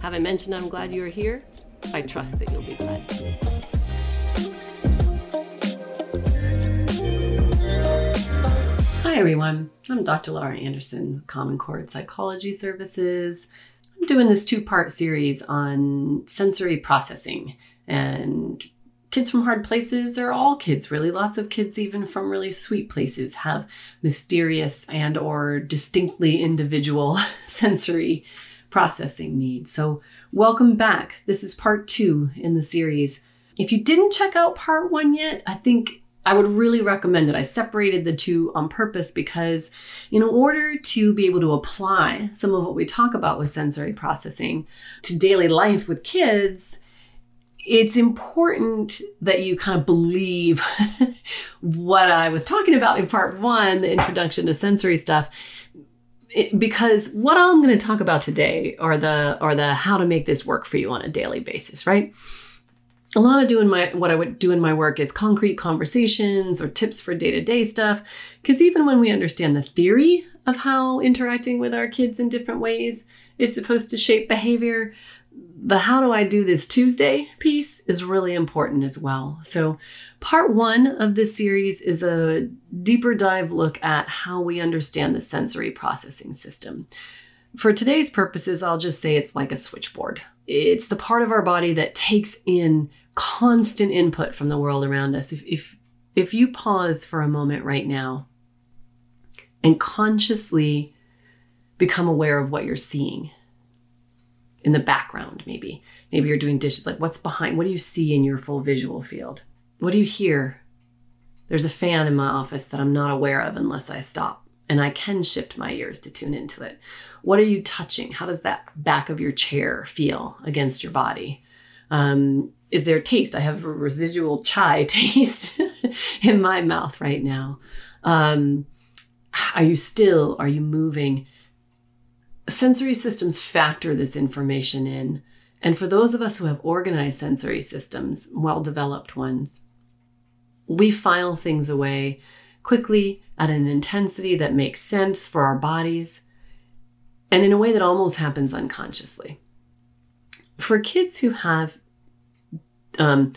Have I mentioned I'm glad you are here? I trust that you'll be glad. Hi, everyone. I'm Dr. Laura Anderson, Common Cord Psychology Services. I'm doing this two part series on sensory processing and kids from hard places or all kids really lots of kids even from really sweet places have mysterious and or distinctly individual sensory processing needs. So, welcome back. This is part two in the series. If you didn't check out part one yet, I think I would really recommend it. I separated the two on purpose because, in order to be able to apply some of what we talk about with sensory processing to daily life with kids, it's important that you kind of believe what I was talking about in part one, the introduction to sensory stuff, because what I'm going to talk about today are the are the how to make this work for you on a daily basis, right? A lot of doing my what I would do in my work is concrete conversations or tips for day-to-day stuff because even when we understand the theory of how interacting with our kids in different ways is supposed to shape behavior, the how do I do this Tuesday piece is really important as well. So, part one of this series is a deeper dive look at how we understand the sensory processing system. For today's purposes, I'll just say it's like a switchboard. It's the part of our body that takes in constant input from the world around us. If, if, if you pause for a moment right now and consciously become aware of what you're seeing, in the background, maybe. Maybe you're doing dishes. Like, what's behind? What do you see in your full visual field? What do you hear? There's a fan in my office that I'm not aware of unless I stop, and I can shift my ears to tune into it. What are you touching? How does that back of your chair feel against your body? Um, is there taste? I have a residual chai taste in my mouth right now. Um, are you still? Are you moving? Sensory systems factor this information in. And for those of us who have organized sensory systems, well developed ones, we file things away quickly at an intensity that makes sense for our bodies and in a way that almost happens unconsciously. For kids who have um,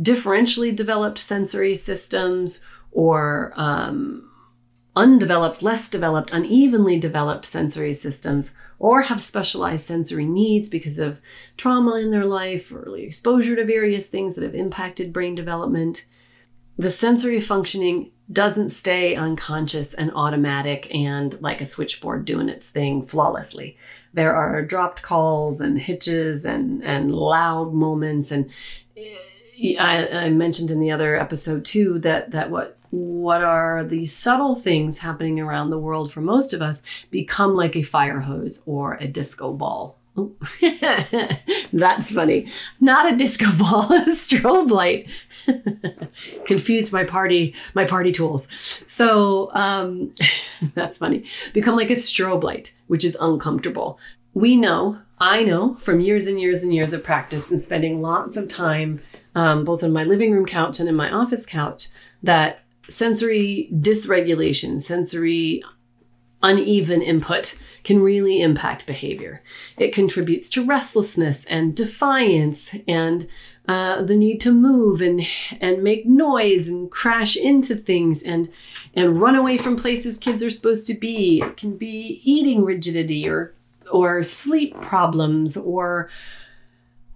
differentially developed sensory systems or um, undeveloped, less developed, unevenly developed sensory systems, or have specialized sensory needs because of trauma in their life, early exposure to various things that have impacted brain development, the sensory functioning doesn't stay unconscious and automatic and like a switchboard doing its thing flawlessly. There are dropped calls and hitches and, and loud moments and I, I, mentioned in the other episode too that that what what are these subtle things happening around the world for most of us become like a fire hose or a disco ball. That's funny. Not a disco ball, a strobe light. Confused my party, my party tools. So um, that's funny. Become like a strobe light, which is uncomfortable. We know, I know from years and years and years of practice and spending lots of time um, both on my living room couch and in my office couch, that sensory dysregulation, sensory uneven input can really impact behavior. It contributes to restlessness and defiance and uh, the need to move and and make noise and crash into things and and run away from places kids are supposed to be. It can be eating rigidity or or sleep problems or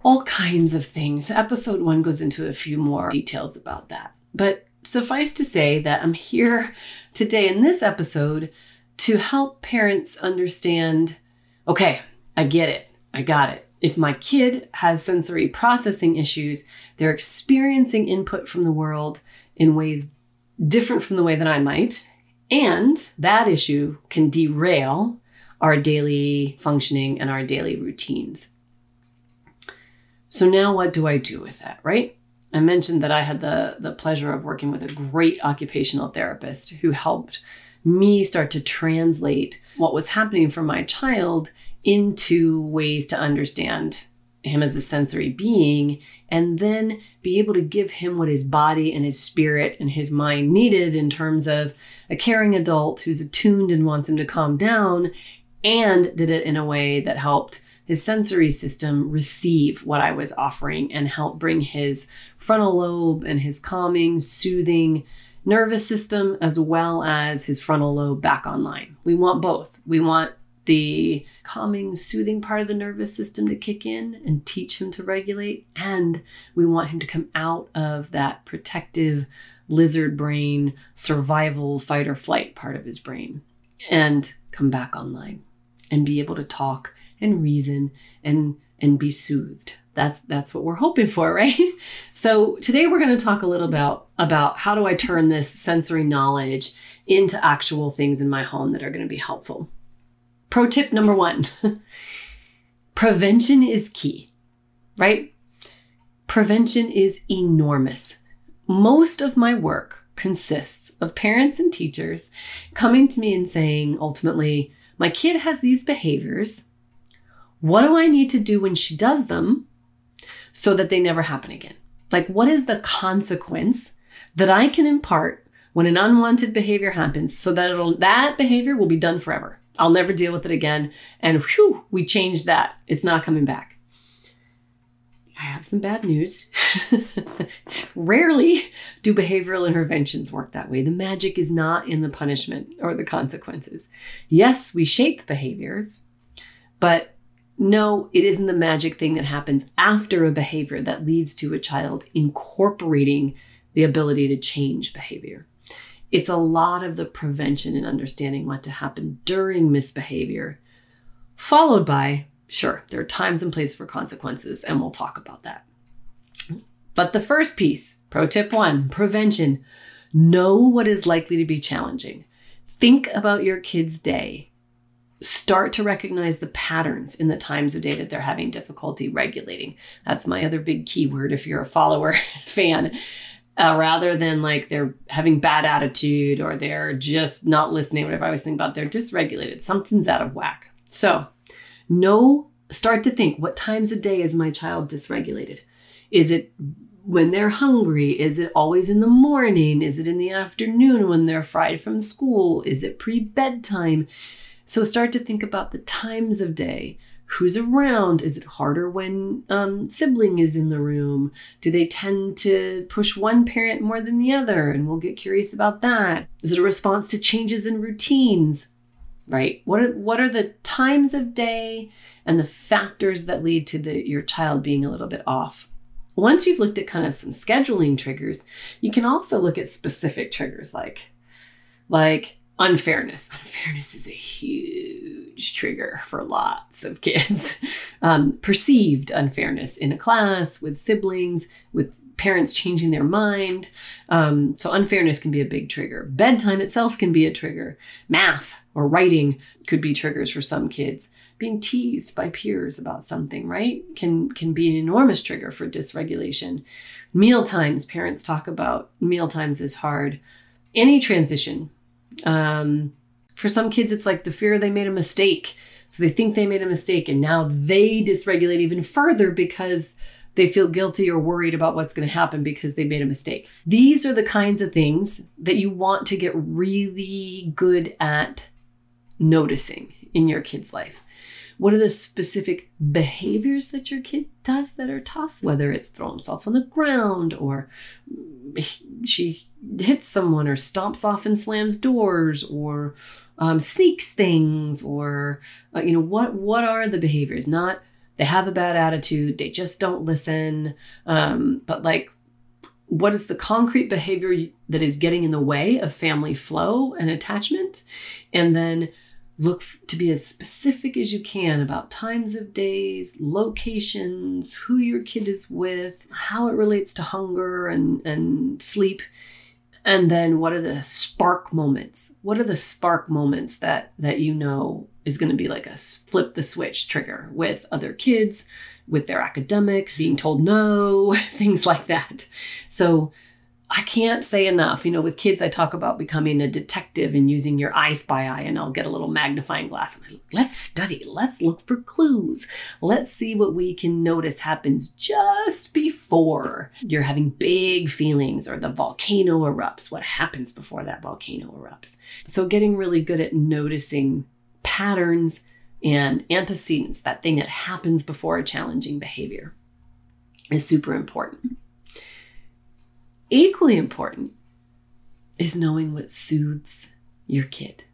all kinds of things. Episode one goes into a few more details about that. But suffice to say that I'm here today in this episode to help parents understand okay, I get it, I got it. If my kid has sensory processing issues, they're experiencing input from the world in ways different from the way that I might. And that issue can derail our daily functioning and our daily routines. So now what do I do with that, right? I mentioned that I had the, the pleasure of working with a great occupational therapist who helped me start to translate what was happening for my child into ways to understand him as a sensory being and then be able to give him what his body and his spirit and his mind needed in terms of a caring adult who's attuned and wants him to calm down and did it in a way that helped his sensory system receive what I was offering and help bring his frontal lobe and his calming, soothing nervous system as well as his frontal lobe back online. We want both. We want the calming, soothing part of the nervous system to kick in and teach him to regulate. And we want him to come out of that protective lizard brain, survival, fight or flight part of his brain and come back online and be able to talk and reason and and be soothed. That's that's what we're hoping for right? So today we're going to talk a little about about how do i turn this sensory knowledge into actual things in my home that are going to be helpful. Pro tip number one prevention is key right? Prevention is enormous. Most of my work consists of parents and teachers coming to me and saying ultimately my kid has these behaviors what do I need to do when she does them so that they never happen again? Like, what is the consequence that I can impart when an unwanted behavior happens so that it'll, that behavior will be done forever? I'll never deal with it again. And whew, we changed that. It's not coming back. I have some bad news. Rarely do behavioral interventions work that way. The magic is not in the punishment or the consequences. Yes, we shape behaviors, but no, it isn't the magic thing that happens after a behavior that leads to a child incorporating the ability to change behavior. It's a lot of the prevention and understanding what to happen during misbehavior, followed by, sure, there are times and places for consequences, and we'll talk about that. But the first piece, pro tip one prevention, know what is likely to be challenging. Think about your kid's day start to recognize the patterns in the times of day that they're having difficulty regulating. That's my other big keyword if you're a follower fan. Uh, rather than like they're having bad attitude or they're just not listening, whatever I was thinking about, they're dysregulated. Something's out of whack. So, know, start to think what times of day is my child dysregulated? Is it when they're hungry? Is it always in the morning? Is it in the afternoon when they're fried from school? Is it pre bedtime? So start to think about the times of day, who's around. Is it harder when um, sibling is in the room? Do they tend to push one parent more than the other? And we'll get curious about that. Is it a response to changes in routines? Right? What are, what are the times of day and the factors that lead to the, your child being a little bit off? Once you've looked at kind of some scheduling triggers, you can also look at specific triggers like like unfairness. Unfairness is a huge trigger for lots of kids. Um, perceived unfairness in a class, with siblings, with parents changing their mind. Um, so, unfairness can be a big trigger. Bedtime itself can be a trigger. Math or writing could be triggers for some kids. Being teased by peers about something, right, can, can be an enormous trigger for dysregulation. Meal times, parents talk about meal times is hard. Any transition, um, for some kids, it's like the fear they made a mistake. So they think they made a mistake and now they dysregulate even further because they feel guilty or worried about what's going to happen because they made a mistake. These are the kinds of things that you want to get really good at noticing in your kid's life. What are the specific behaviors that your kid does that are tough? Whether it's throw himself on the ground or she hits someone or stomps off and slams doors or um, sneaks things or uh, you know what what are the behaviors? Not they have a bad attitude, they just don't listen, um, but like what is the concrete behavior that is getting in the way of family flow and attachment and then Look to be as specific as you can about times of days, locations, who your kid is with, how it relates to hunger and, and sleep. And then what are the spark moments? What are the spark moments that that you know is going to be like a flip the switch trigger with other kids, with their academics, being told no, things like that. So I can't say enough. You know, with kids, I talk about becoming a detective and using your eye spy eye, and I'll get a little magnifying glass. And like, let's study, let's look for clues, let's see what we can notice happens just before you're having big feelings or the volcano erupts. What happens before that volcano erupts? So, getting really good at noticing patterns and antecedents, that thing that happens before a challenging behavior, is super important. Equally important is knowing what soothes your kid.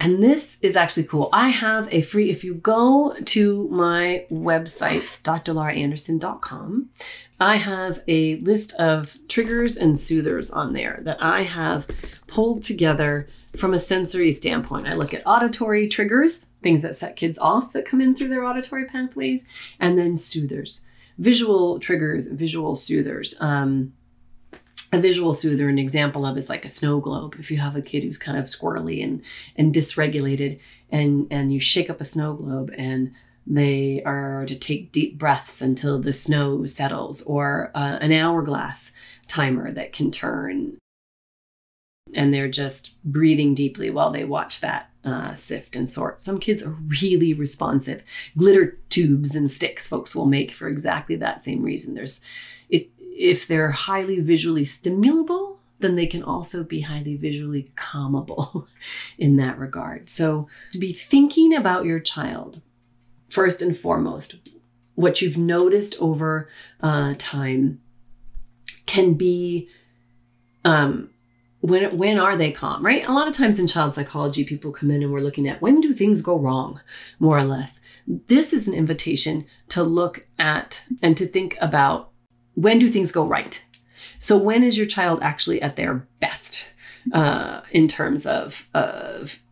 And this is actually cool. I have a free, if you go to my website, drlauraanderson.com, I have a list of triggers and soothers on there that I have pulled together from a sensory standpoint. I look at auditory triggers, things that set kids off that come in through their auditory pathways, and then soothers visual triggers, visual soothers. Um, a visual soother, an example of is like a snow globe. If you have a kid who's kind of squirrely and and dysregulated, and and you shake up a snow globe and they are to take deep breaths until the snow settles, or uh, an hourglass timer that can turn, and they're just breathing deeply while they watch that uh, sift and sort. Some kids are really responsive. Glitter tubes and sticks folks will make for exactly that same reason. There's if if they're highly visually stimulable, then they can also be highly visually calmable in that regard. So to be thinking about your child first and foremost, what you've noticed over uh, time can be um, when when are they calm right? A lot of times in child psychology people come in and we're looking at when do things go wrong more or less. This is an invitation to look at and to think about when do things go right? So when is your child actually at their best uh, in terms of of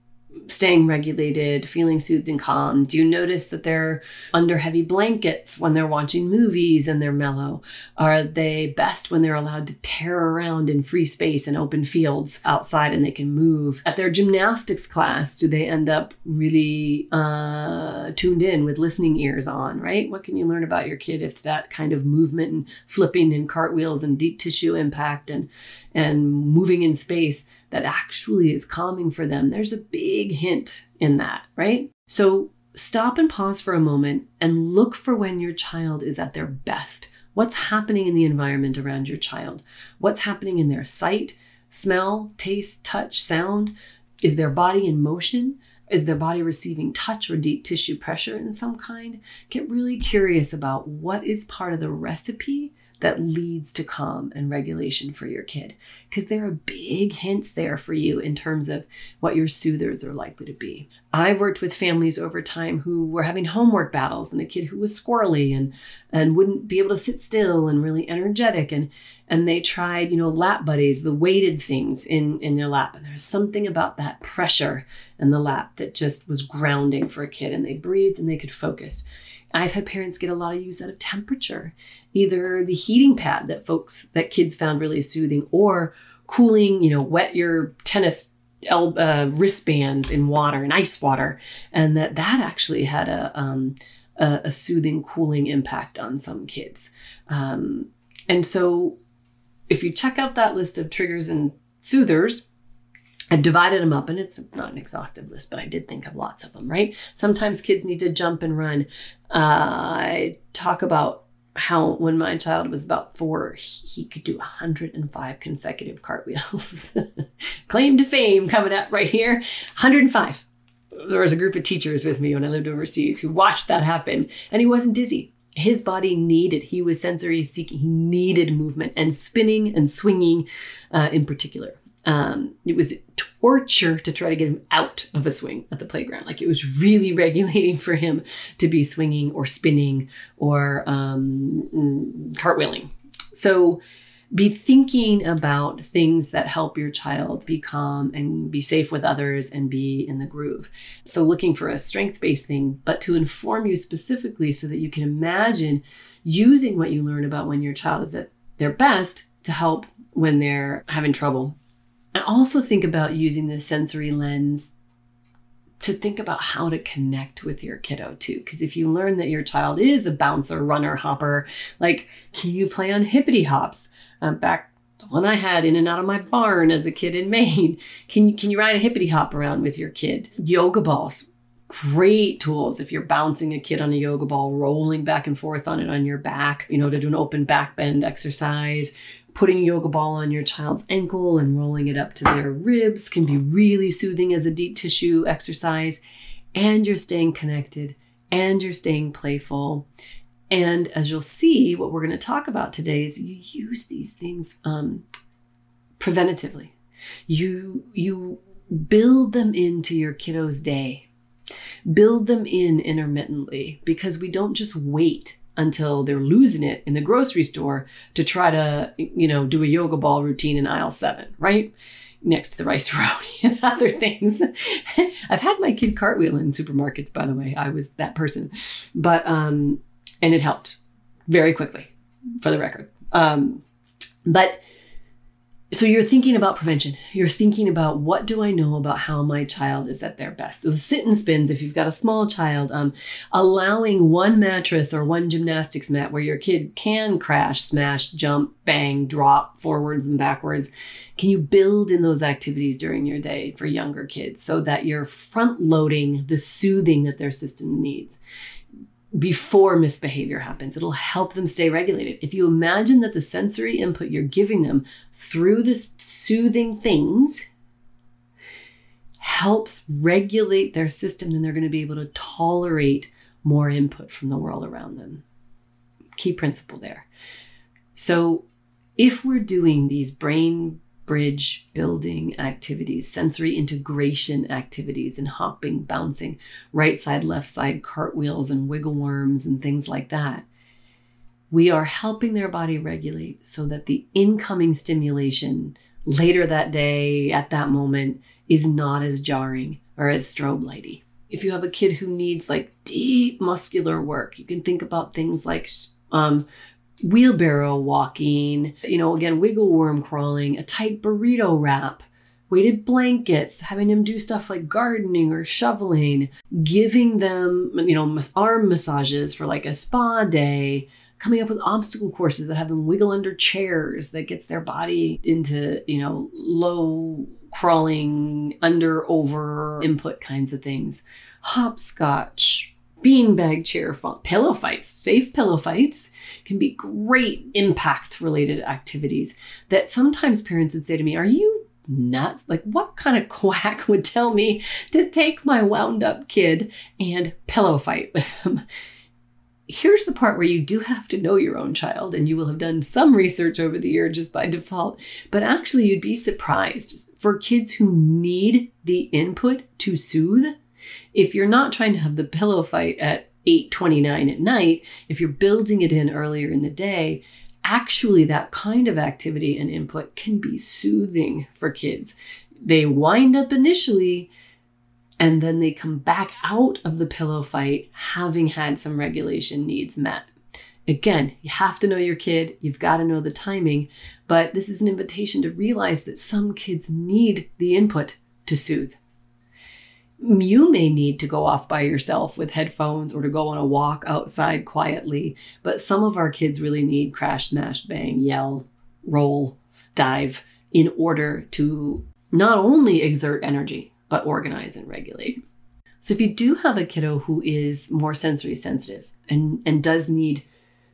staying regulated, feeling soothed and calm? Do you notice that they're under heavy blankets when they're watching movies and they're mellow? Are they best when they're allowed to tear around in free space and open fields outside and they can move? At their gymnastics class, do they end up really uh, tuned in with listening ears on, right? What can you learn about your kid if that kind of movement and flipping and cartwheels and deep tissue impact and, and moving in space that actually is calming for them. There's a big hint in that, right? So stop and pause for a moment and look for when your child is at their best. What's happening in the environment around your child? What's happening in their sight, smell, taste, touch, sound? Is their body in motion? Is their body receiving touch or deep tissue pressure in some kind? Get really curious about what is part of the recipe that leads to calm and regulation for your kid. Because there are big hints there for you in terms of what your soothers are likely to be. I've worked with families over time who were having homework battles and a kid who was squirrely and and wouldn't be able to sit still and really energetic and and they tried, you know, lap buddies, the weighted things in in their lap. And there's something about that pressure in the lap that just was grounding for a kid and they breathed and they could focus. I've had parents get a lot of use out of temperature, either the heating pad that folks that kids found really soothing, or cooling. You know, wet your tennis uh, wristbands in water and ice water, and that that actually had a um, a, a, soothing, cooling impact on some kids. Um, and so, if you check out that list of triggers and soothers, I've divided them up, and it's not an exhaustive list, but I did think of lots of them, right? Sometimes kids need to jump and run. Uh, I talk about how when my child was about four, he could do 105 consecutive cartwheels. Claim to fame coming up right here 105. There was a group of teachers with me when I lived overseas who watched that happen, and he wasn't dizzy. His body needed, he was sensory seeking, he needed movement and spinning and swinging uh, in particular. Um, it was torture to try to get him out of a swing at the playground. Like it was really regulating for him to be swinging or spinning or um, cartwheeling. So be thinking about things that help your child be calm and be safe with others and be in the groove. So, looking for a strength based thing, but to inform you specifically so that you can imagine using what you learn about when your child is at their best to help when they're having trouble and also think about using the sensory lens to think about how to connect with your kiddo too. Because if you learn that your child is a bouncer, runner, hopper, like can you play on hippity hops? Um, back the one I had in and out of my barn as a kid in Maine. Can you can you ride a hippity hop around with your kid? Yoga balls. Great tools if you're bouncing a kid on a yoga ball, rolling back and forth on it on your back, you know, to do an open back bend exercise, putting yoga ball on your child's ankle and rolling it up to their ribs can be really soothing as a deep tissue exercise. And you're staying connected and you're staying playful. And as you'll see, what we're going to talk about today is you use these things um, preventatively. You you build them into your kiddo's day. Build them in intermittently because we don't just wait until they're losing it in the grocery store to try to, you know, do a yoga ball routine in aisle seven, right? Next to the rice roti and other things. I've had my kid cartwheel in supermarkets, by the way. I was that person. But, um, and it helped very quickly, for the record. Um, but so you're thinking about prevention. You're thinking about what do I know about how my child is at their best. The sit and spins, if you've got a small child, um, allowing one mattress or one gymnastics mat where your kid can crash, smash, jump, bang, drop forwards and backwards. Can you build in those activities during your day for younger kids so that you're front loading the soothing that their system needs? Before misbehavior happens. It'll help them stay regulated. If you imagine that the sensory input you're giving them through the soothing things helps regulate their system, then they're going to be able to tolerate more input from the world around them. Key principle there. So, if we're doing these brain bridge building activities, sensory integration activities, and hopping, bouncing, right side, left side, cartwheels, and wiggle worms, and things like that. We are helping their body regulate so that the incoming stimulation later that day, at that moment, is not as jarring or as strobe lighty. If you have a kid who needs like deep muscular work, you can think about things like um, wheelbarrow walking, you know, again, wiggle worm crawling, a tight burrito wrap, weighted blankets, having them do stuff like gardening or shoveling, giving them, you know, arm massages for like a spa day, coming up with obstacle courses that have them wiggle under chairs that gets their body into, you know, low crawling, under, over input kinds of things. Hopscotch, beanbag chair pillow fights, safe pillow fights can be great impact related activities that sometimes parents would say to me, Are you nuts? Like, what kind of quack would tell me to take my wound up kid and pillow fight with him? Here's the part where you do have to know your own child, and you will have done some research over the year just by default. But actually, you'd be surprised for kids who need the input to soothe. If you're not trying to have the pillow fight at 8:29 at night, if you're building it in earlier in the day, actually that kind of activity and input can be soothing for kids. They wind up initially and then they come back out of the pillow fight having had some regulation needs met. Again, you have to know your kid, you've got to know the timing, but this is an invitation to realize that some kids need the input to soothe you may need to go off by yourself with headphones or to go on a walk outside quietly. But some of our kids really need crash, smash, bang, yell, roll, dive in order to not only exert energy, but organize and regulate. So if you do have a kiddo who is more sensory sensitive and, and does need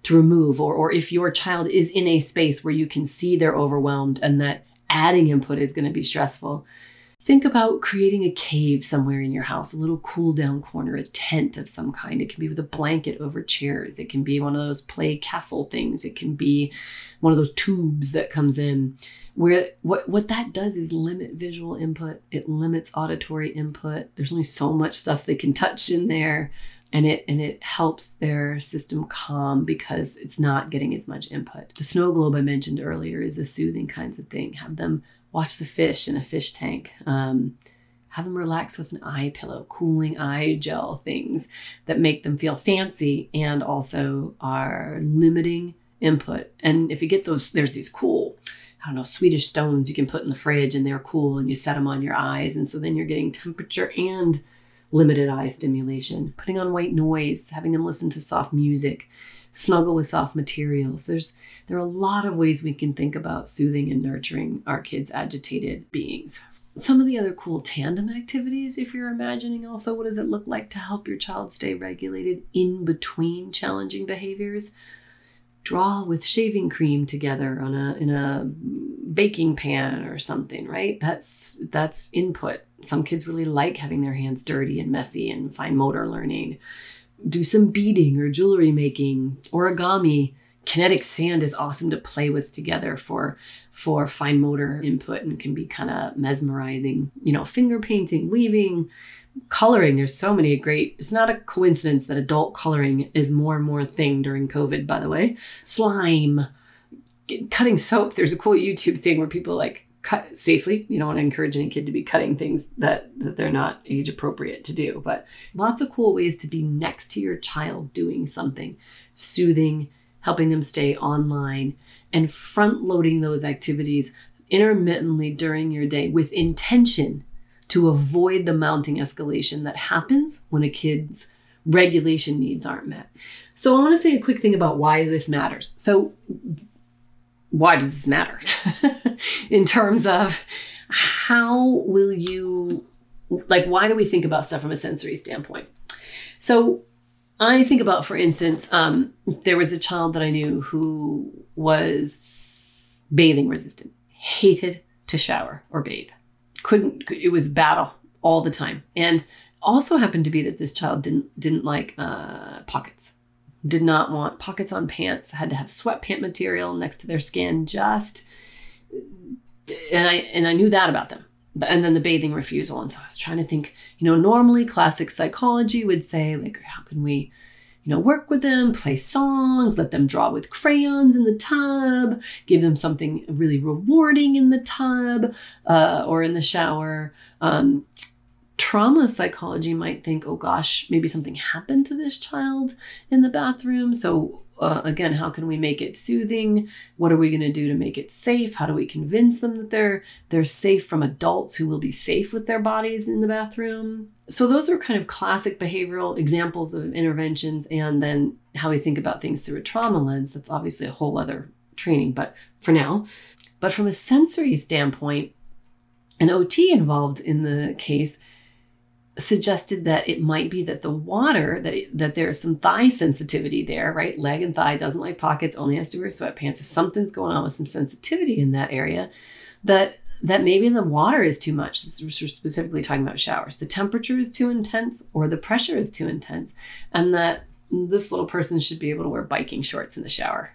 to remove, or, or if your child is in a space where you can see they're overwhelmed and that adding input is going to be stressful, Think about creating a cave somewhere in your house, a little cool down corner, a tent of some kind. It can be with a blanket over chairs. It can be one of those play castle things. It can be one of those tubes that comes in. Where what, what that does is limit visual input, it limits auditory input. There's only so much stuff they can touch in there. And it and it helps their system calm because it's not getting as much input. The snow globe I mentioned earlier is a soothing kinds of thing. Have them watch the fish in a fish tank. Um, have them relax with an eye pillow, cooling eye gel things that make them feel fancy and also are limiting input. And if you get those, there's these cool, I don't know, Swedish stones you can put in the fridge and they're cool and you set them on your eyes. And so then you're getting temperature and limited eye stimulation. Putting on white noise, having them listen to soft music, snuggle with soft materials. There's there are a lot of ways we can think about soothing and nurturing our kids' agitated beings. Some of the other cool tandem activities, if you're imagining also what does it look like to help your child stay regulated in between challenging behaviors? Draw with shaving cream together on a in a baking pan or something, right? That's that's input. Some kids really like having their hands dirty and messy and fine motor learning do some beading or jewelry making, origami. Kinetic sand is awesome to play with together for for fine motor input and can be kind of mesmerizing. You know, finger painting, weaving, coloring. There's so many great. It's not a coincidence that adult coloring is more and more a thing during COVID. By the way, slime, cutting soap. There's a cool YouTube thing where people like cut safely. You don't want to encourage any kid to be cutting things that, that they're not age appropriate to do. But lots of cool ways to be next to your child doing something, soothing, helping them stay online, and front loading those activities intermittently during your day with intention to avoid the mounting escalation that happens when a kid's regulation needs aren't met. So, I want to say a quick thing about why this matters. So, why does this matter? In terms of how will you like why do we think about stuff from a sensory standpoint? So i think about for instance um, there was a child that i knew who was bathing resistant hated to shower or bathe. Couldn't it was battle all the time. And also happened to be that this child didn't didn't like uh, pockets did not want pockets on pants, had to have sweatpant material next to their skin, just and I and I knew that about them. But and then the bathing refusal. And so I was trying to think, you know, normally classic psychology would say, like, how can we, you know, work with them, play songs, let them draw with crayons in the tub, give them something really rewarding in the tub uh, or in the shower. Um, trauma psychology might think, oh gosh, maybe something happened to this child in the bathroom. So, uh, again, how can we make it soothing? What are we going to do to make it safe? How do we convince them that they're they're safe from adults who will be safe with their bodies in the bathroom? So those are kind of classic behavioral examples of interventions, and then how we think about things through a trauma lens. That's obviously a whole other training, but for now. But from a sensory standpoint, an OT involved in the case suggested that it might be that the water that that there's some thigh sensitivity there, right? Leg and thigh doesn't like pockets, only has to wear sweatpants. If something's going on with some sensitivity in that area, that that maybe the water is too much. This is specifically talking about showers. The temperature is too intense or the pressure is too intense. And that this little person should be able to wear biking shorts in the shower.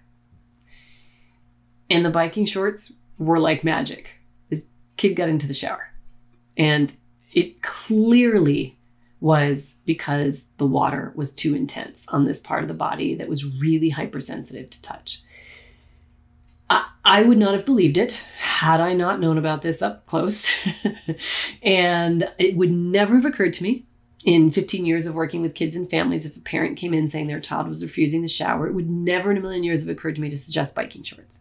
And the biking shorts were like magic. The kid got into the shower. And it clearly was because the water was too intense on this part of the body that was really hypersensitive to touch. I, would not have believed it had I not known about this up close. and it would never have occurred to me in 15 years of working with kids and families if a parent came in saying their child was refusing the shower. It would never in a million years have occurred to me to suggest biking shorts.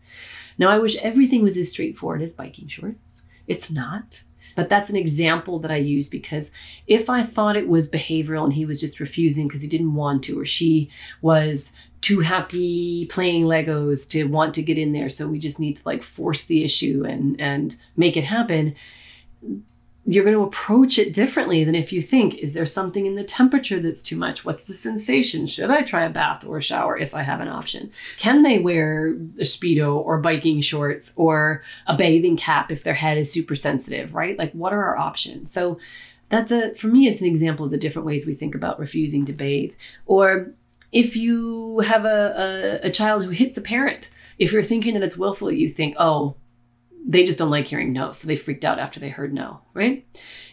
Now, I wish everything was as straightforward as biking shorts. It's not. But that's an example that I use because if I thought it was behavioral and he was just refusing because he didn't want to, or she was too happy playing Legos to want to get in there, so we just need to like force the issue and and make it happen you're going to approach it differently than if you think, is there something in the temperature that's too much? What's the sensation? Should I try a bath or a shower if I have an option? Can they wear a Speedo or biking shorts or a bathing cap if their head is super sensitive, right? Like, what are our options? So, that's a, for me, it's an example of the different ways we think about refusing to bathe. Or if you have a, a, a child who hits a parent, if you're thinking that it's willful, you think, oh, they just don't like hearing no. So they freaked out after they heard no, right?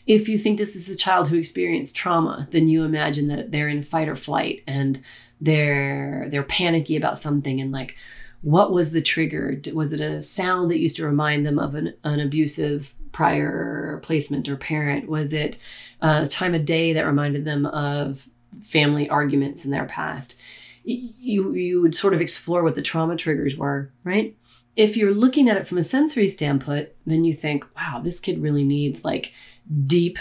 If you think this is a child who experienced trauma, then you imagine that they're in fight or flight and they're they're panicky about something and like what was the trigger? Was it a sound that used to remind them of an, an abusive prior placement or parent? Was it uh, a time of day that reminded them of family arguments in their past? You, you would sort of explore what the trauma triggers were, right? If you're looking at it from a sensory standpoint, then you think, wow, this kid really needs like deep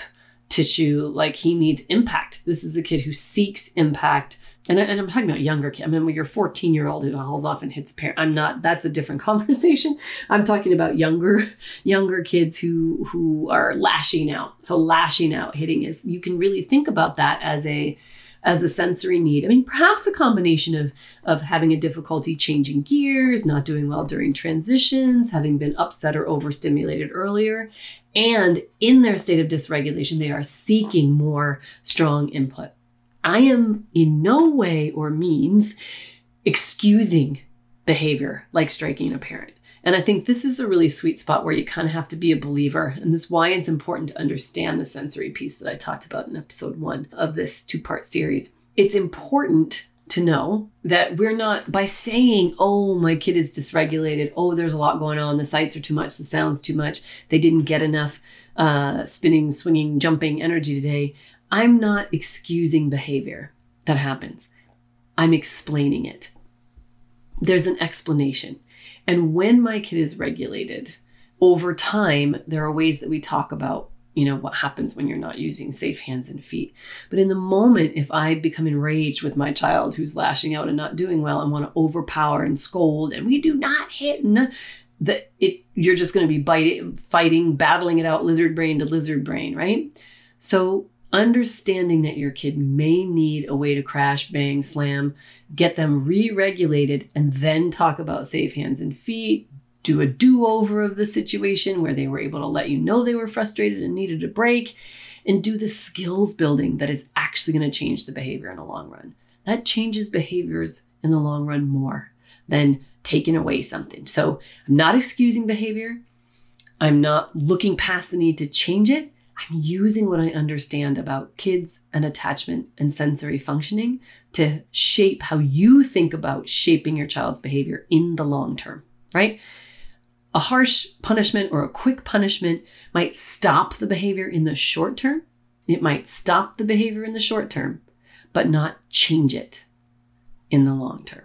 tissue, like he needs impact. This is a kid who seeks impact. And, and I'm talking about younger kids. I mean, when you're 14 year old who hauls off and hits a parent, I'm not. That's a different conversation. I'm talking about younger, younger kids who who are lashing out. So lashing out, hitting is. You can really think about that as a as a sensory need. I mean, perhaps a combination of, of having a difficulty changing gears, not doing well during transitions, having been upset or overstimulated earlier. And in their state of dysregulation, they are seeking more strong input. I am in no way or means excusing behavior like striking a parent. And I think this is a really sweet spot where you kind of have to be a believer. And this is why it's important to understand the sensory piece that I talked about in episode one of this two part series. It's important to know that we're not by saying, oh, my kid is dysregulated. Oh, there's a lot going on. The sights are too much. The sounds too much. They didn't get enough uh, spinning, swinging, jumping energy today. I'm not excusing behavior that happens. I'm explaining it. There's an explanation. And when my kid is regulated, over time, there are ways that we talk about, you know, what happens when you're not using safe hands and feet. But in the moment, if I become enraged with my child who's lashing out and not doing well and want to overpower and scold, and we do not hit, that it you're just going to be biting, fighting, battling it out, lizard brain to lizard brain, right? So understanding that your kid may need a way to crash, bang, slam, get them re regulated, and then talk about safe hands and feet, do a do over of the situation where they were able to let you know they were frustrated and needed a break, and do the skills building that is actually going to change the behavior in the long run. That changes behaviors in the long run more than taking away something. So I'm not excusing behavior. I'm not looking past the need to change it. I'm using what I understand about kids and attachment and sensory functioning to shape how you think about shaping your child's behavior in the long term, right? A harsh punishment or a quick punishment might stop the behavior in the short term. It might stop the behavior in the short term, but not change it in the long term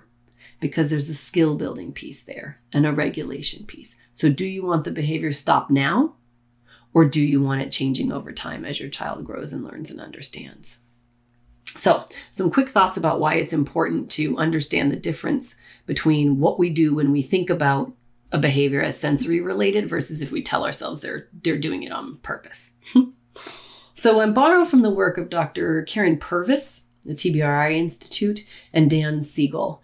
because there's a skill building piece there and a regulation piece. So, do you want the behavior stop now or do you want it changing over time as your child grows and learns and understands? So, some quick thoughts about why it's important to understand the difference between what we do when we think about a behavior as sensory related versus if we tell ourselves they're they're doing it on purpose. so, I'm borrowing from the work of Dr. Karyn Purvis, the TBRI Institute, and Dan Siegel.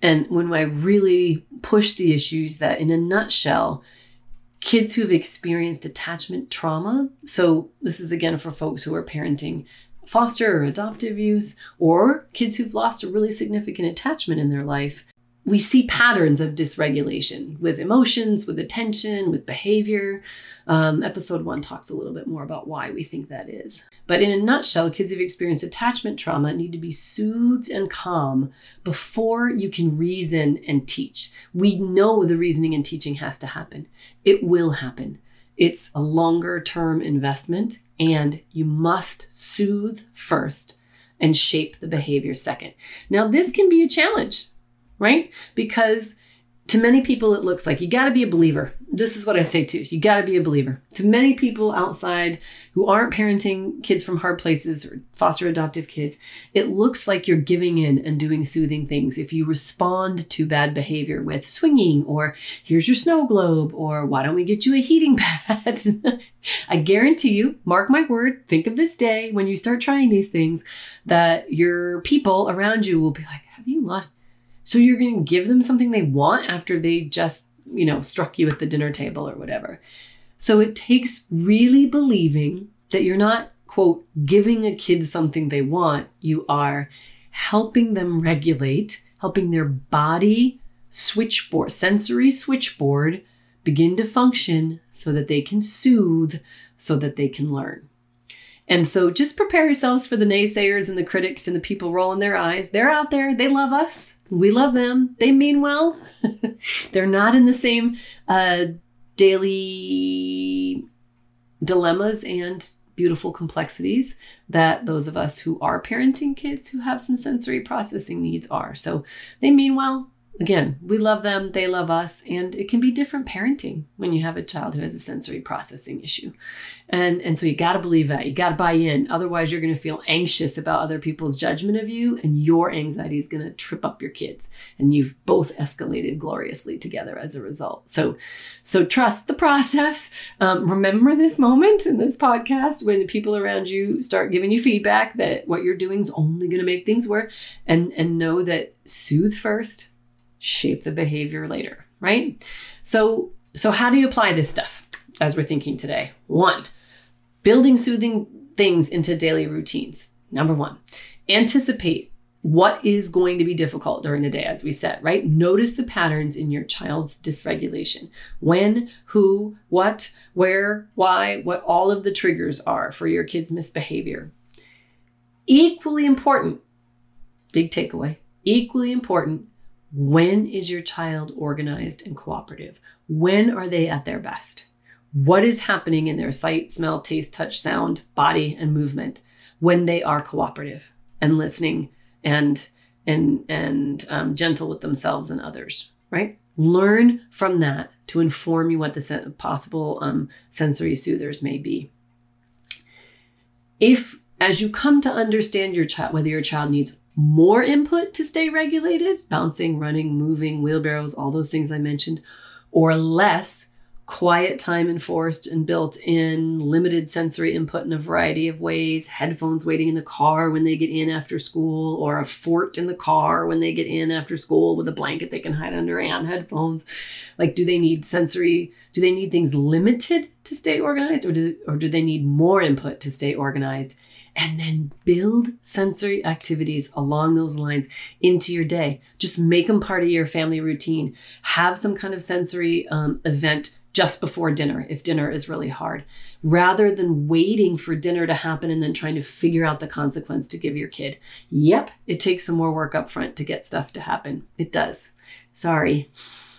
And when I really push the issues that in a nutshell, kids who've experienced attachment trauma. So, this is again for folks who are parenting foster or adoptive youth, or kids who've lost a really significant attachment in their life. We see patterns of dysregulation with emotions, with attention, with behavior. Um, episode one talks a little bit more about why we think that is. But in a nutshell, kids who've experienced attachment trauma need to be soothed and calm before you can reason and teach. We know the reasoning and teaching has to happen, it will happen. It's a longer term investment, and you must soothe first and shape the behavior second. Now, this can be a challenge, right? Because to many people, it looks like you got to be a believer. This is what I say too. You got to be a believer. To many people outside who aren't parenting kids from hard places or foster adoptive kids, it looks like you're giving in and doing soothing things. If you respond to bad behavior with swinging or here's your snow globe or why don't we get you a heating pad? I guarantee you, mark my word, think of this day when you start trying these things that your people around you will be like, have you lost? So you're going to give them something they want after they just, you know, struck you at the dinner table or whatever. So it takes really believing that you're not, quote, giving a kid something they want. You are helping them regulate, helping their body switchboard, sensory switchboard begin to function so that they can soothe, so that they can learn. And so just prepare yourselves for the naysayers and the critics and the people rolling their eyes. They're out there. They love us. We love them. They mean well. They're not in the same uh, daily dilemmas and beautiful complexities that those of us who are parenting kids who have some sensory processing needs are. So they mean well again, we love them, they love us, and it can be different parenting when you have a child who has a sensory processing issue. And and so you got to believe that. You got to buy in. Otherwise, you're going to feel anxious about other people's judgment of you and your anxiety is going to trip up your kids. And you've both escalated gloriously together as a result. So so trust the process. Um, remember this moment in this podcast when the people around you start giving you feedback that what you're doing is only going to make things worse and and know that soothe first shape the behavior later, right? So, so how do you apply this stuff as we're thinking today? One, building soothing things into daily routines. Number one, anticipate what is going to be difficult during the day, as we said, right? Notice the patterns in your child's dysregulation. When, who, what, where, why, what all of the triggers are for your kid's misbehavior. Equally important, big takeaway, equally important, when is your child organized and cooperative? When are they at their best? What is happening in their sight, smell, taste, touch, sound, body, and movement when they are cooperative and listening and and and um, gentle with themselves and others? Right. Learn from that to inform you what the possible um, sensory soothers may be. If as you come to understand your child, whether your child needs more input to stay regulated, bouncing, running, moving, wheelbarrows, all those things I mentioned, or less quiet time enforced and built in, limited sensory input in a variety of ways, headphones waiting in the car when they get in after school, or a fort in the car when they get in after school with a blanket they can hide under and headphones. Like, do they need sensory? Do they need things limited to stay organized, or do, or do they need more input to stay organized? And then build sensory activities along those lines into your day. Just make them part of your family routine. Have some kind of sensory um, event just before dinner if dinner is really hard, rather than waiting for dinner to happen and then trying to figure out the consequence to give your kid. Yep, it takes some more work up front to get stuff to happen. It does. Sorry.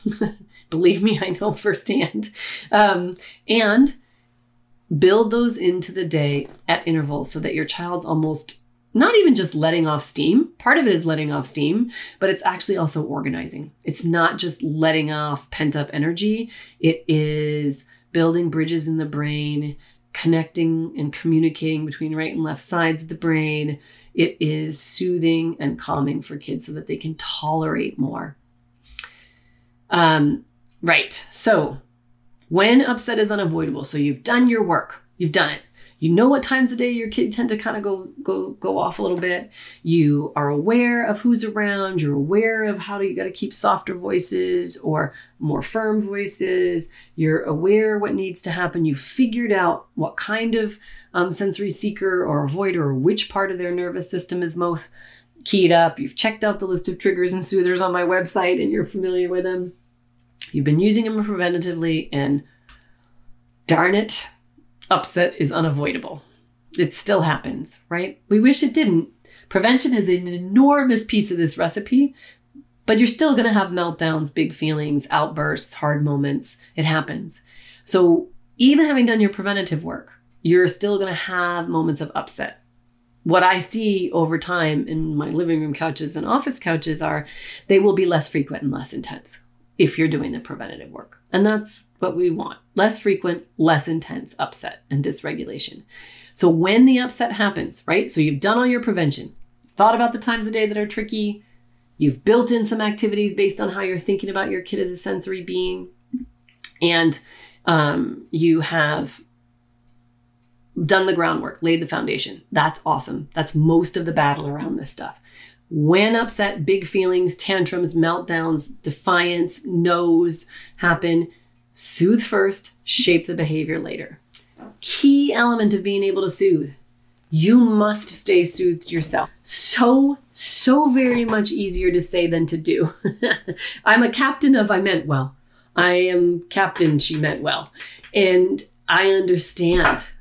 Believe me, I know firsthand. Um, and build those into the day at intervals so that your child's almost not even just letting off steam. Part of it is letting off steam, but it's actually also organizing. It's not just letting off pent up energy, it is building bridges in the brain, connecting and communicating between right and left sides of the brain. It is soothing and calming for kids so that they can tolerate more. Um, right. So when upset is unavoidable, so you've done your work, you've done it. you know what times of day your kid tend to kind of go go go off a little bit. You are aware of who's around you're aware of how you got to keep softer voices or more firm voices. You're aware what needs to happen. You figured out what kind of um, sensory seeker or avoider or which part of their nervous system is most keyed up. You've checked out the list of triggers and soothers on my website and you're familiar with them you've been using them preventatively and darn it upset is unavoidable. It still happens, right? We wish it didn't. Prevention is an enormous piece of this recipe, but you're still going to have meltdowns, big feelings, outbursts, hard moments. It happens. So, even having done your preventative work, you're still going to have moments of upset. What I see over time in my living room couches and office couches are they will be less frequent and less intense if you're doing the preventative work. And that's what we want less frequent, less intense upset and dysregulation. So when the upset happens, right? So you've done all your prevention, thought about the times of day that are tricky, you've built in some activities based on how you're thinking about your kid as a sensory being, and um, you have done the groundwork, laid the foundation. That's awesome. That's most of the battle around this stuff. When upset, big feelings, tantrums, meltdowns, defiance, no's happen, Soothe first, shape the behavior later. Key element of being able to soothe. You must stay soothed yourself. So, so very much easier to say than to do. I'm a captain of I meant well. I am captain, she meant well. And I understand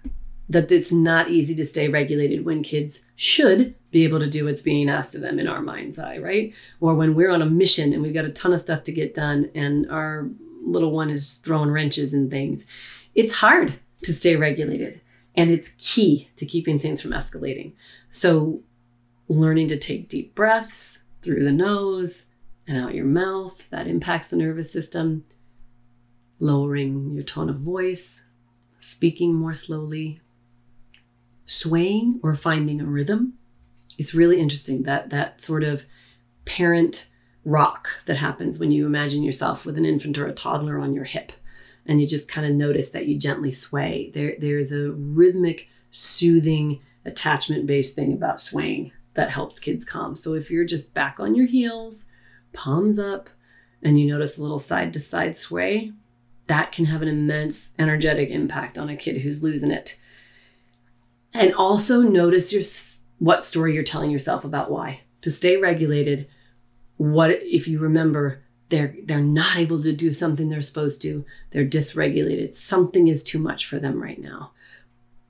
that it's not easy to stay regulated when kids should be able to do what's being asked of them in our mind's eye, right? Or when we're on a mission and we've got a ton of stuff to get done and our little one is throwing wrenches and things. It's hard to stay regulated, and it's key to keeping things from escalating. So, learning to take deep breaths through the nose and out your mouth, that impacts the nervous system. Lowering your tone of voice, speaking more slowly, swaying or finding a rhythm. It's really interesting that that sort of parent rock that happens when you imagine yourself with an infant or a toddler on your hip and you just kind of notice that you gently sway. There there's a rhythmic soothing attachment based thing about swaying that helps kids calm. So if you're just back on your heels palms up and you notice a little side to side sway that can have an immense energetic impact on a kid who's losing it and also notice your what story you're telling yourself about why. To stay regulated what if you remember they're they're not able to do something they're supposed to. They're dysregulated. Something is too much for them right now.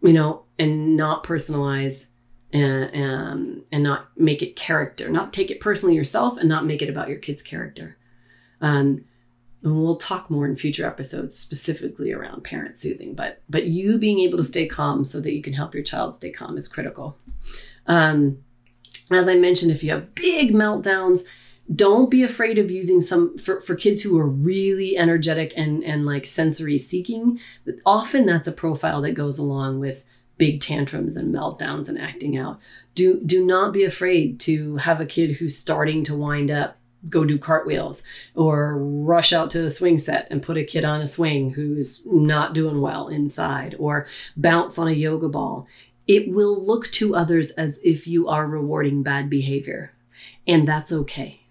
You know and not personalize and, and, and not make it character. Not take it personally yourself and not make it about your kid's character. Um, and we'll talk more in future episodes specifically around parent soothing but but you being able to stay calm so that you can help your child stay calm is critical. Um, as i mentioned if you have big meltdowns don't be afraid of using some for, for kids who are really energetic and and like sensory seeking often that's a profile that goes along with big tantrums and meltdowns and acting out. Do do not be afraid to have a kid who's starting to wind up go do cartwheels or rush out to a swing set and put a kid on a swing who's not doing well inside or bounce on a yoga ball. It will look to others as if you are rewarding bad behavior and that's okay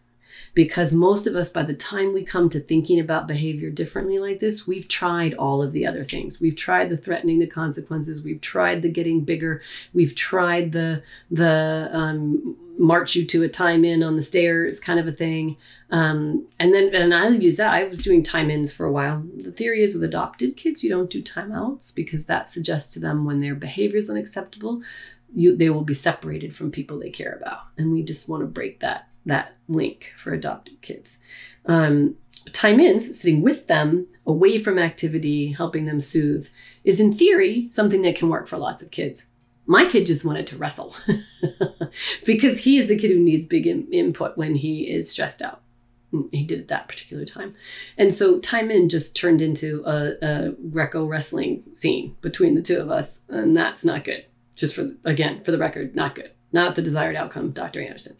because most of us, by the time we come to thinking about behavior differently like this, we've tried all of the other things. We've tried the threatening the consequences. We've tried the getting bigger. We've tried the the um, march you to a time in on the stairs kind of a thing. Um, and then and I use that. I was doing time ins for a while. The theory is with adopted kids, you don't do timeouts because that suggests to them when their behavior is unacceptable you they will be separated from people they care about. And we just want to break that that link for adopted kids. Um, time ins sitting with them away from activity helping them soothe is in theory something that can work for lots of kids. My kid just wanted to wrestle because he is the kid who needs big in- input when he is stressed out. He did at that particular time. And so time in just turned into a, a Greco wrestling scene between the two of us, and that's not good just for again for the record not good not the desired outcome dr anderson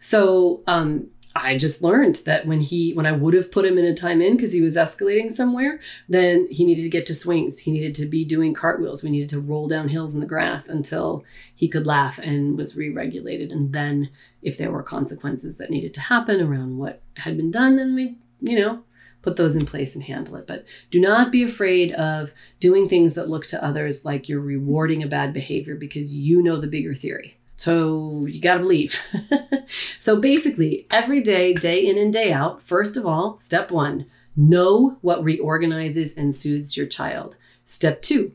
so um, I just learned that when he when I would have put him in a time in because he was escalating somewhere, then he needed to get to swings. He needed to be doing cartwheels. We needed to roll down hills in the grass until he could laugh and was re-regulated. And then if there were consequences that needed to happen around what had been done, then we, you know, put those in place and handle it. But do not be afraid of doing things that look to others like you're rewarding a bad behavior because you know the bigger theory. So you got to believe. so basically, every day, day in and day out, first of all, step one, know what reorganizes and soothes your child. Step two,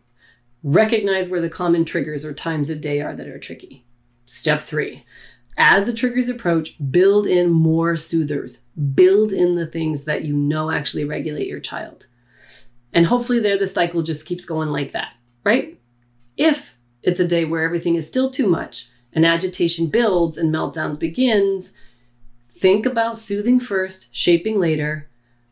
recognize where the common triggers or times of day are that are tricky. Step three, as the triggers approach, build in more soothers, build in the things that you know actually regulate your child. And hopefully, there the cycle just keeps going like that, right? If it's a day where everything is still too much, and agitation builds and meltdown begins, think about soothing first, shaping later.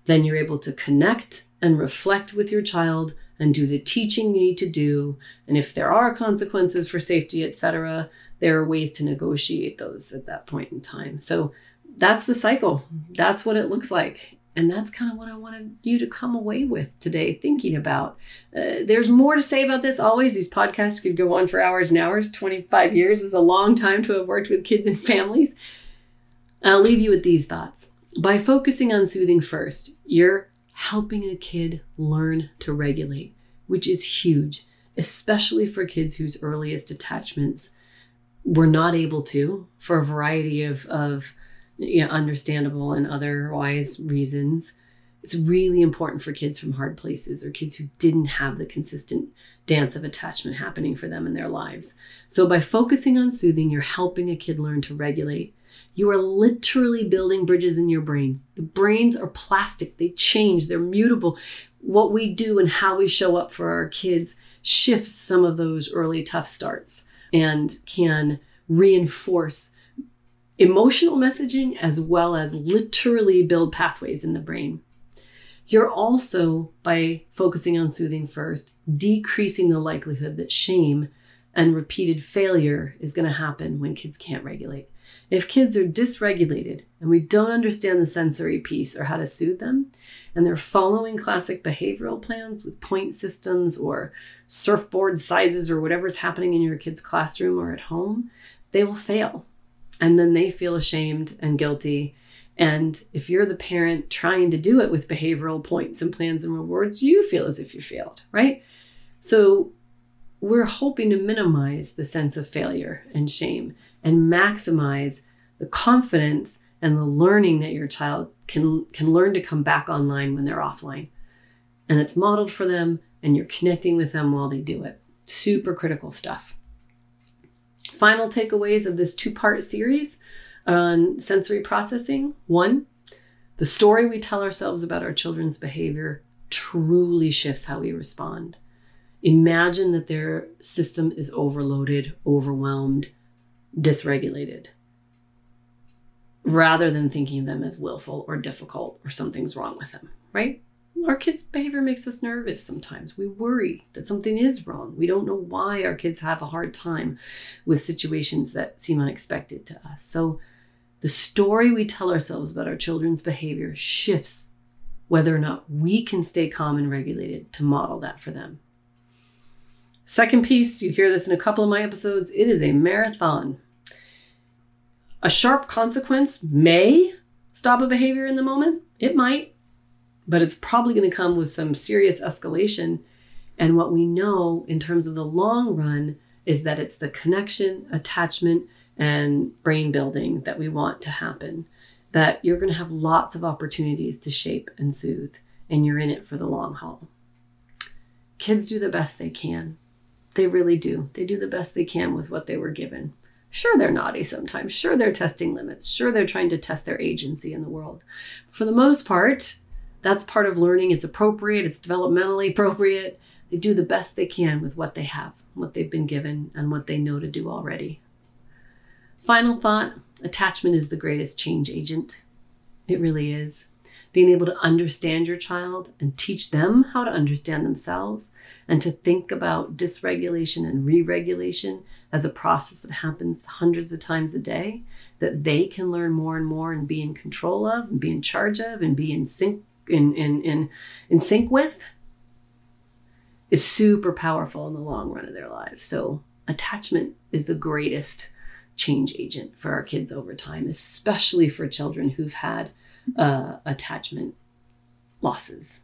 Then you're able to connect and reflect with your child and do the teaching you need to do. And if there are consequences for safety, etc., there are ways to negotiate those at that point in time. So that's the cycle. That's what it looks like. And that's kind of what I wanted you to come away with today, thinking about. Uh, there's more to say about this. Always, these podcasts could go on for hours and hours. 25 years is a long time to have worked with kids and families. I'll leave you with these thoughts. By focusing on soothing first, you're helping a kid learn to regulate, which is huge, especially for kids whose earliest attachments were not able to for a variety of, of you know, understandable and otherwise reasons. It's really important for kids from hard places or kids who didn't have the consistent dance of attachment happening for them in their lives. So, by focusing on soothing, you're helping a kid learn to regulate. You are literally building bridges in your brains. The brains are plastic, they change, they're mutable. What we do and how we show up for our kids shifts some of those early tough starts and can reinforce emotional messaging as well as literally build pathways in the brain. You're also, by focusing on soothing first, decreasing the likelihood that shame and repeated failure is going to happen when kids can't regulate. If kids are dysregulated and we don't understand the sensory piece or how to soothe them, and they're following classic behavioral plans with point systems or surfboard sizes or whatever's happening in your kid's classroom or at home, they will fail and then they feel ashamed and guilty. And if you're the parent trying to do it with behavioral points and plans and rewards, you feel as if you failed, right? So we're hoping to minimize the sense of failure and shame and maximize the confidence and the learning that your child can can learn to come back online when they're offline. And it's modeled for them and you're connecting with them while they do it. Super critical stuff final takeaways of this two part series on sensory processing. One, the story we tell ourselves about our children's behavior truly shifts how we respond. Imagine that their system is overloaded, overwhelmed, dysregulated, rather than thinking of them as willful or difficult or something's wrong with them, right? our kids' behavior makes us nervous sometimes. We worry that something is wrong. We don't know why our kids have a hard time with situations that seem unexpected to us. So, the story we tell ourselves about our children's behavior shifts whether or not we can stay calm and regulated to model that for them. Second piece, you hear this in a couple of my episodes, it is a marathon. A sharp consequence may stop a behavior in the moment. It might but it's probably going to come with some serious escalation. And what we know in terms of the long run is that it's the connection, attachment, and brain building that we want to happen. That you're going to have lots of opportunities to shape and soothe, and you're in it for the long haul. Kids do the best they can. They really do. They do the best they can with what they were given. Sure, they're naughty sometimes. Sure, they're testing limits. Sure, they're trying to test their agency in the world. For the most part, that's part of learning. It's appropriate, it's developmentally appropriate. They do the best they can with what they have, what they've been given, and what they know to do already. Final thought attachment is the greatest change agent. It really is. Being able to understand your child and teach them how to understand themselves and to think about dysregulation and re-regulation as a process that happens hundreds of times a day that they can learn more and more and be in control of and be in charge of and be in sync in in in, in sync with is super powerful in the long run of their lives. So attachment is the greatest change agent for our kids over time especially for children who've had uh, attachment losses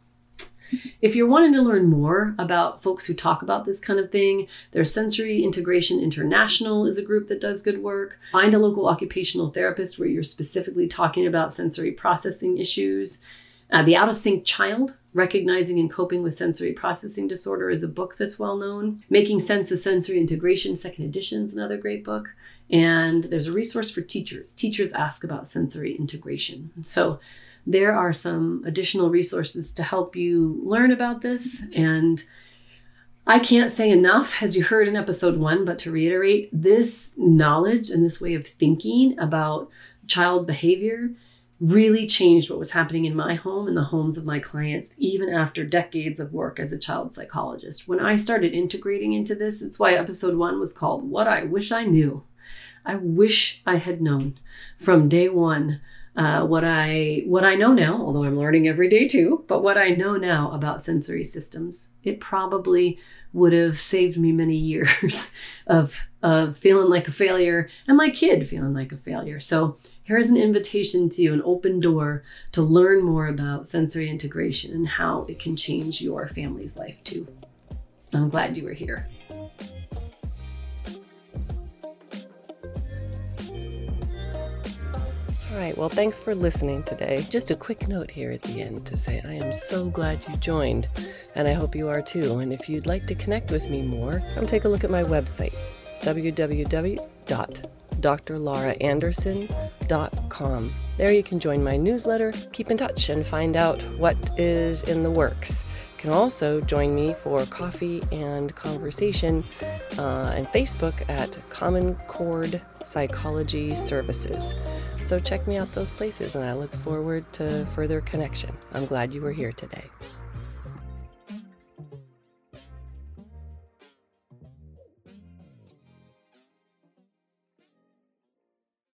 if you're wanting to learn more about folks who talk about this kind of thing, there's Sensory Integration International is a group that does good work. Find a local occupational therapist where you're specifically talking about sensory processing issues. Uh, the Out of Sync Child, Recognizing and Coping with Sensory Processing Disorder, is a book that's well known. Making Sense of Sensory Integration, second edition, is another great book. And there's a resource for teachers. Teachers ask about sensory integration. So there are some additional resources to help you learn about this. And I can't say enough, as you heard in episode one, but to reiterate, this knowledge and this way of thinking about child behavior really changed what was happening in my home and the homes of my clients, even after decades of work as a child psychologist. When I started integrating into this, it's why episode one was called What I Wish I Knew. I wish I had known from day one uh, what I what I know now, although I'm learning every day too, but what I know now about sensory systems, it probably would have saved me many years of of feeling like a failure and my kid feeling like a failure. So here's an invitation to you, an open door to learn more about sensory integration and how it can change your family's life too. I'm glad you were here. All right, well, thanks for listening today. Just a quick note here at the end to say I am so glad you joined, and I hope you are too. And if you'd like to connect with me more, come take a look at my website, www.drlauraanderson.com. There you can join my newsletter, keep in touch, and find out what is in the works. You can also join me for coffee and conversation uh, and Facebook at Common Chord Psychology Services. So check me out those places, and I look forward to further connection. I'm glad you were here today.